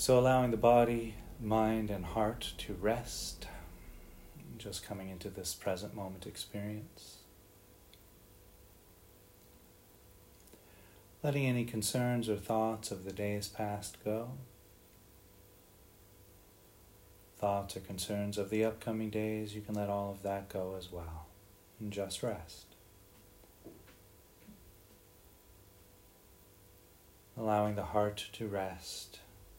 So, allowing the body, mind, and heart to rest, just coming into this present moment experience. Letting any concerns or thoughts of the days past go. Thoughts or concerns of the upcoming days, you can let all of that go as well. And just rest. Allowing the heart to rest,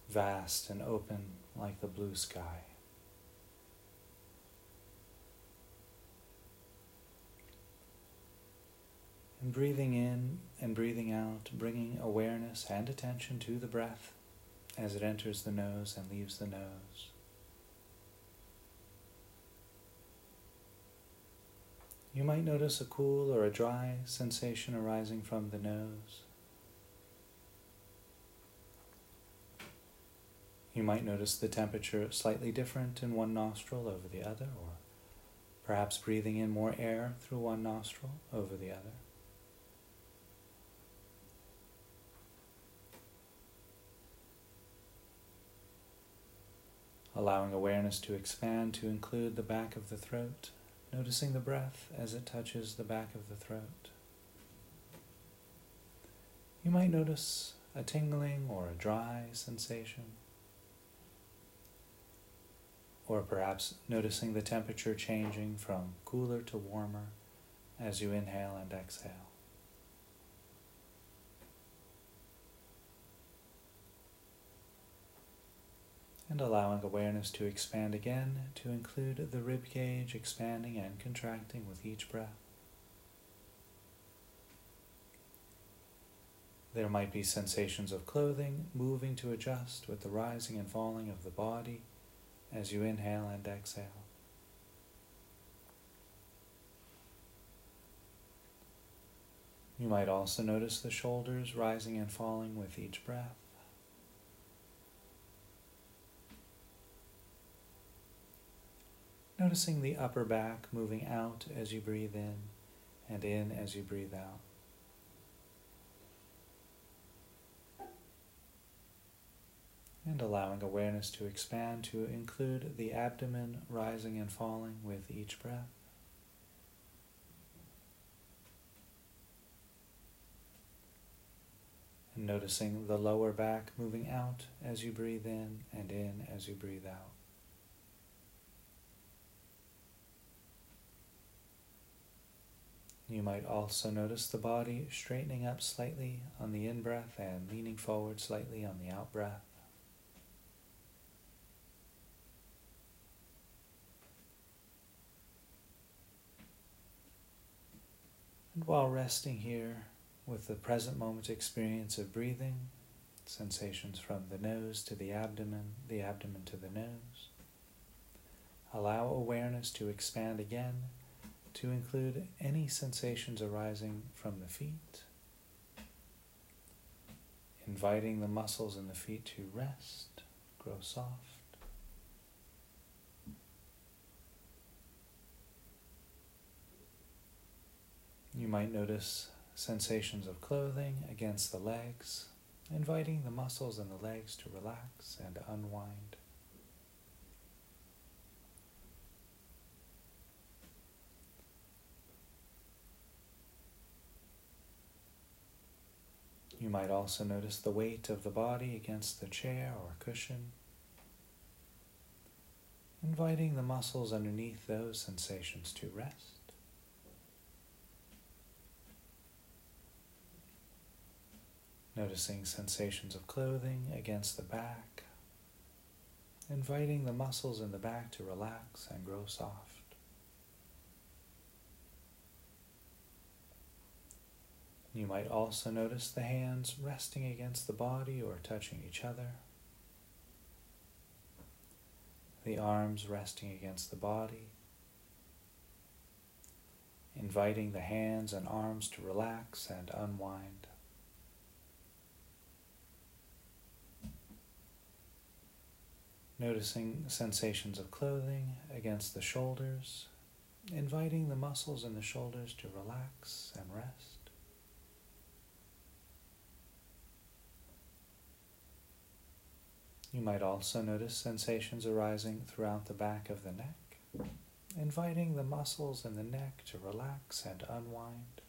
vast and open like the blue sky. And breathing in and breathing out, bringing awareness and attention to the breath as it enters the nose and leaves the nose. You might notice a cool or a dry sensation arising from the nose. You might notice the temperature slightly different in one nostril over the other, or perhaps breathing in more air through one nostril over the other. allowing awareness to expand to include the back of the throat, noticing the breath as it touches the back of the throat. You might notice a tingling or a dry sensation, or perhaps noticing the temperature changing from cooler to warmer as you inhale and exhale. and allowing awareness to expand again to include the rib cage expanding and contracting with each breath. There might be sensations of clothing moving to adjust with the rising and falling of the body as you inhale and exhale. You might also notice the shoulders rising and falling with each breath. Noticing the upper back moving out as you breathe in and in as you breathe out. And allowing awareness to expand to include the abdomen rising and falling with each breath. And noticing the lower back moving out as you breathe in and in as you breathe out. You might also notice the body straightening up slightly on the in breath and leaning forward slightly on the out breath. And while resting here with the present moment experience of breathing, sensations from the nose to the abdomen, the abdomen to the nose, allow awareness to expand again to include any sensations arising from the feet, inviting the muscles in the feet to rest, grow soft. You might notice sensations of clothing against the legs, inviting the muscles in the legs to relax and unwind. You might also notice the weight of the body against the chair or cushion, inviting the muscles underneath those sensations to rest. Noticing sensations of clothing against the back, inviting the muscles in the back to relax and grow soft. You might also notice the hands resting against the body or touching each other, the arms resting against the body, inviting the hands and arms to relax and unwind. Noticing sensations of clothing against the shoulders, inviting the muscles in the shoulders to relax and rest. You might also notice sensations arising throughout the back of the neck, inviting the muscles in the neck to relax and unwind.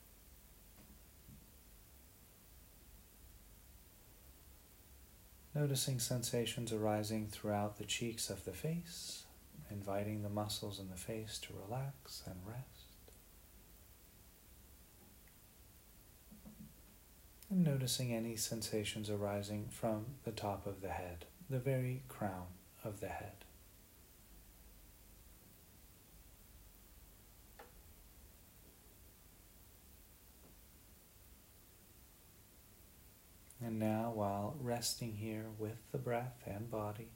Noticing sensations arising throughout the cheeks of the face, inviting the muscles in the face to relax and rest. And noticing any sensations arising from the top of the head, the very crown of the head. And now, while resting here with the breath and body,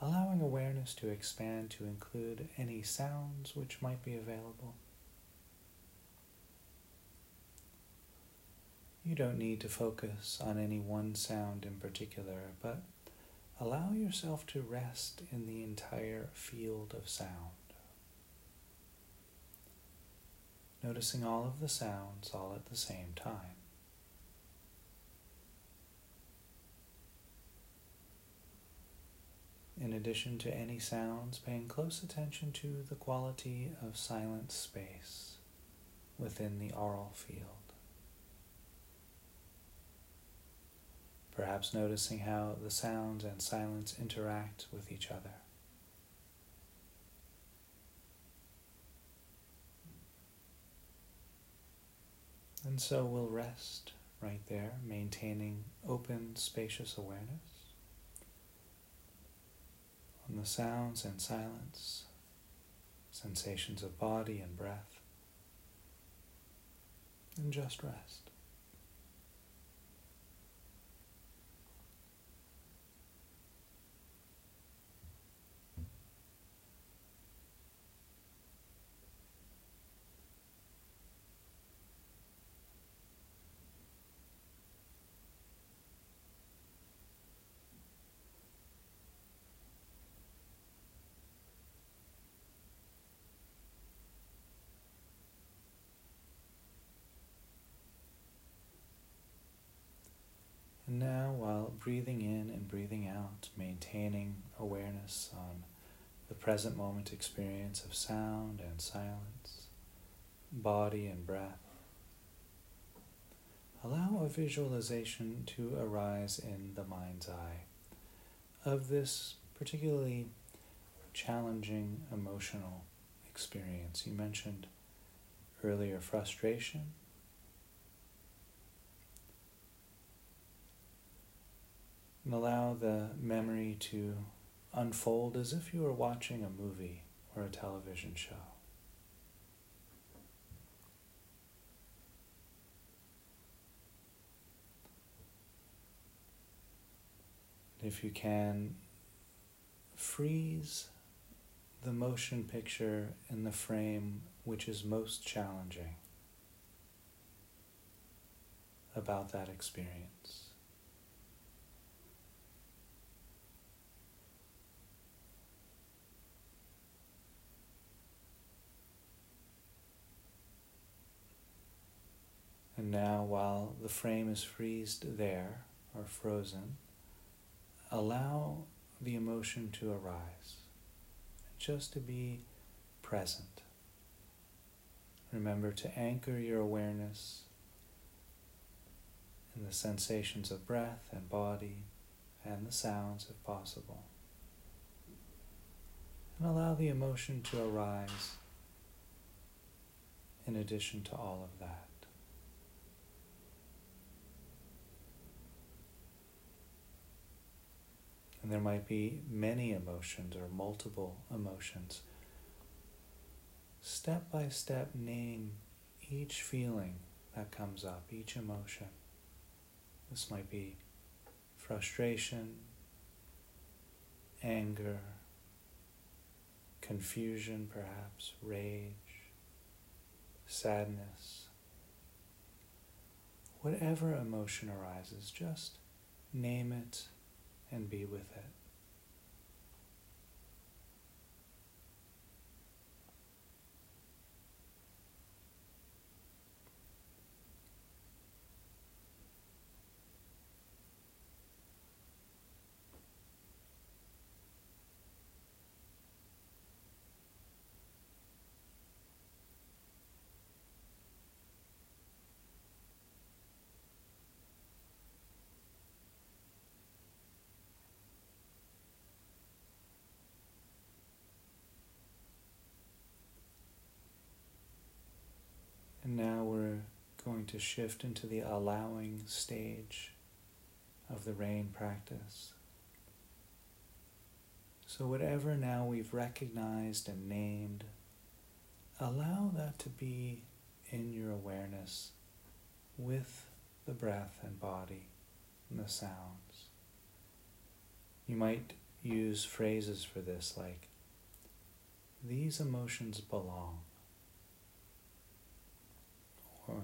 allowing awareness to expand to include any sounds which might be available. You don't need to focus on any one sound in particular, but allow yourself to rest in the entire field of sound. Noticing all of the sounds all at the same time. In addition to any sounds, paying close attention to the quality of silent space within the aural field. Perhaps noticing how the sounds and silence interact with each other. And so we'll rest right there, maintaining open, spacious awareness on the sounds and silence, sensations of body and breath, and just rest. And now, while breathing in and breathing out, maintaining awareness on the present moment experience of sound and silence, body and breath, allow a visualization to arise in the mind's eye of this particularly challenging emotional experience. You mentioned earlier frustration And allow the memory to unfold as if you were watching a movie or a television show. If you can, freeze the motion picture in the frame which is most challenging about that experience. And now, while the frame is freezed there or frozen, allow the emotion to arise, just to be present. Remember to anchor your awareness in the sensations of breath and body and the sounds if possible. And allow the emotion to arise in addition to all of that. And there might be many emotions or multiple emotions. Step by step, name each feeling that comes up, each emotion. This might be frustration, anger, confusion, perhaps, rage, sadness. Whatever emotion arises, just name it and be with it. To shift into the allowing stage of the rain practice. So, whatever now we've recognized and named, allow that to be in your awareness with the breath and body and the sounds. You might use phrases for this like, these emotions belong, or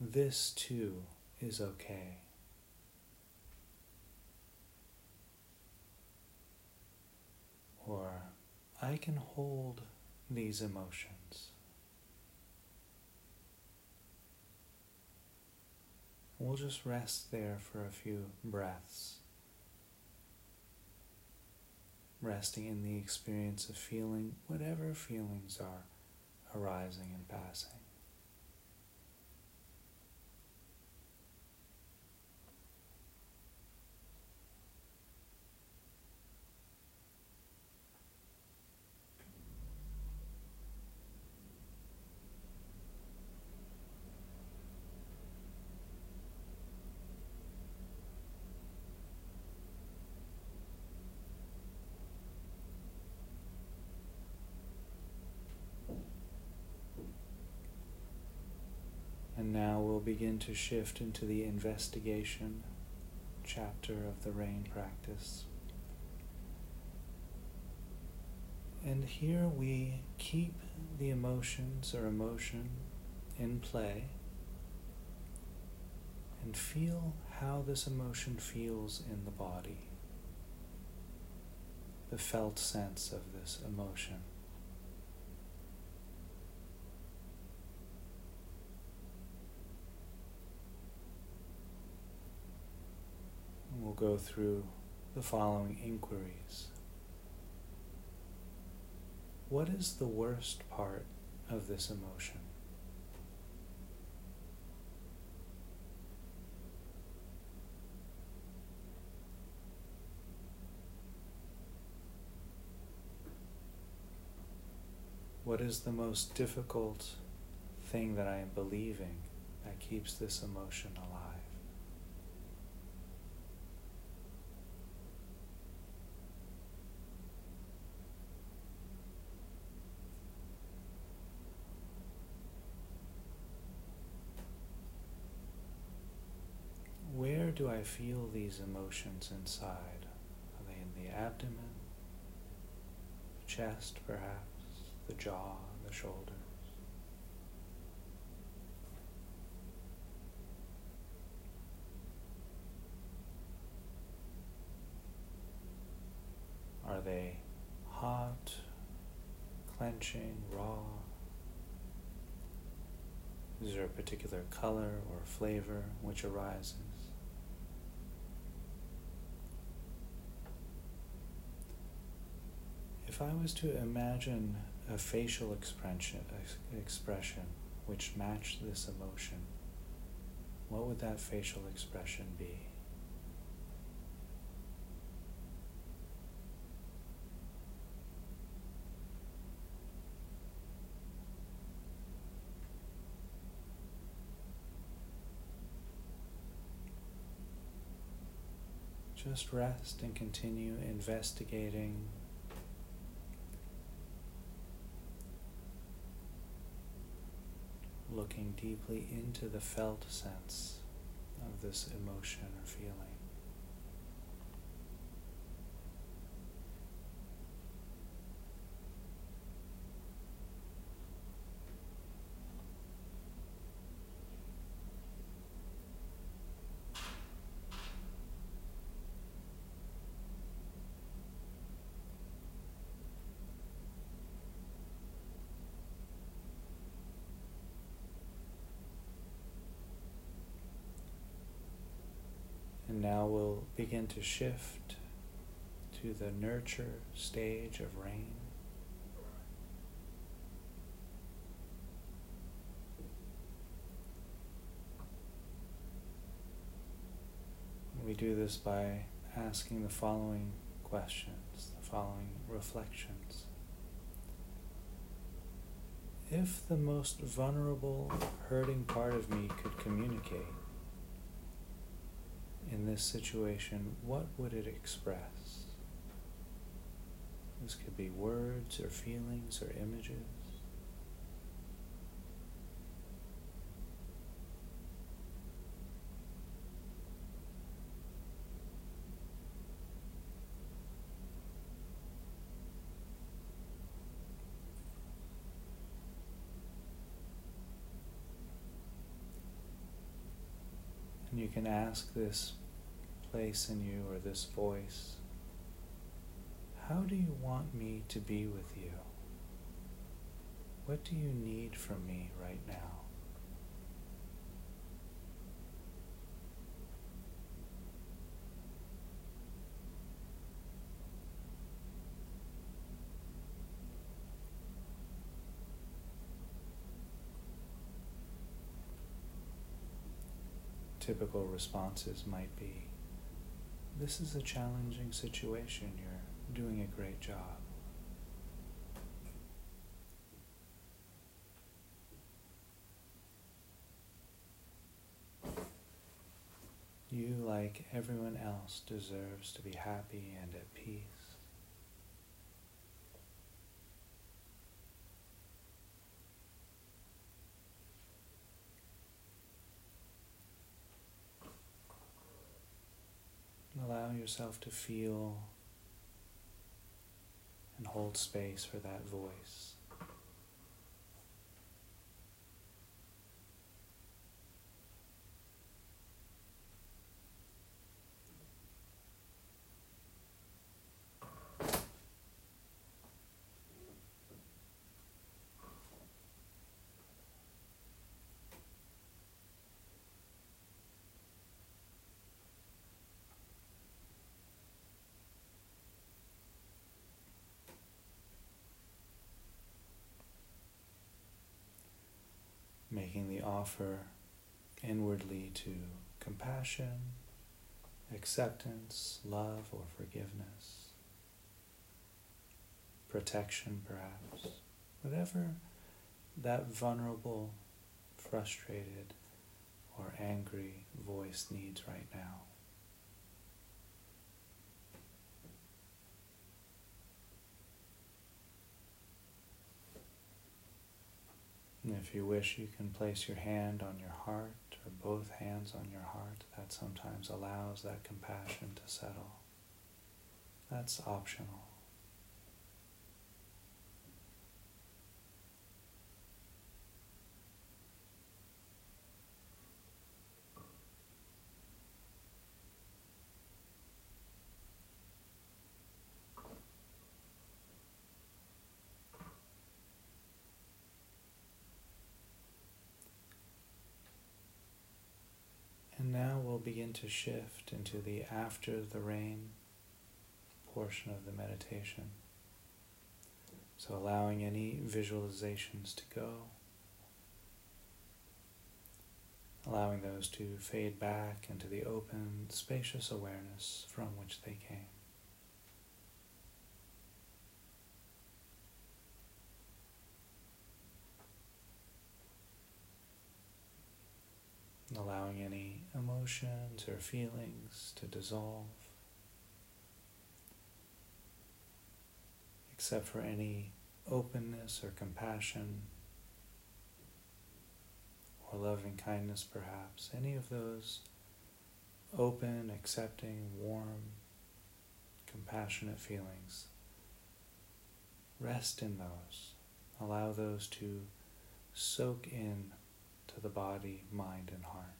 this too is okay. Or I can hold these emotions. We'll just rest there for a few breaths, resting in the experience of feeling whatever feelings are arising and passing. And now we'll begin to shift into the investigation chapter of the rain practice. And here we keep the emotions or emotion in play and feel how this emotion feels in the body, the felt sense of this emotion. We'll go through the following inquiries. What is the worst part of this emotion? What is the most difficult thing that I am believing that keeps this emotion alive? Do I feel these emotions inside? Are they in the abdomen, the chest perhaps, the jaw, the shoulders? Are they hot, clenching, raw? Is there a particular color or flavor which arises? If I was to imagine a facial expression, expression which matched this emotion, what would that facial expression be? Just rest and continue investigating looking deeply into the felt sense of this emotion or feeling. And now we'll begin to shift to the nurture stage of rain. We do this by asking the following questions, the following reflections. if the most vulnerable, hurting part of me could communicate in this situation, what would it express? This could be words or feelings or images. And you can ask this place in you or this voice How do you want me to be with you? What do you need from me right now? typical responses might be This is a challenging situation, you're doing a great job. You, like everyone else, deserves to be happy and at peace. allow yourself to feel and hold space for that voice. making the offer inwardly to compassion, acceptance, love, or forgiveness, protection, perhaps, whatever that vulnerable, frustrated, or angry voice needs right now. And if you wish, you can place your hand on your heart or both hands on your heart. That sometimes allows that compassion to settle. That's optional. Begin to shift into the after the rain portion of the meditation. So, allowing any visualizations to go, allowing those to fade back into the open, spacious awareness from which they came. allowing any emotions or feelings to dissolve, except for any openness or compassion or loving kindness, perhaps. Any of those open, accepting, warm, compassionate feelings. Rest in those. Allow those to soak in to the body, mind, and heart.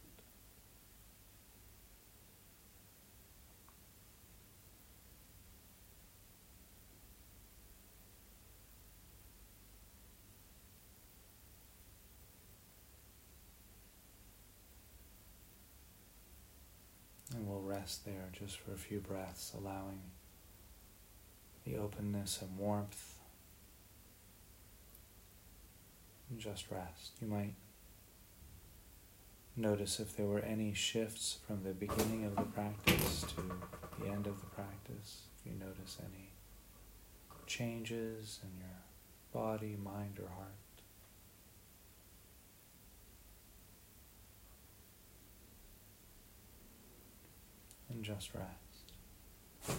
And we'll rest there just for a few breaths, allowing the openness and warmth. And just rest. You might Notice if there were any shifts from the beginning of the practice to the end of the practice. If you notice any changes in your body, mind, or heart. And just rest.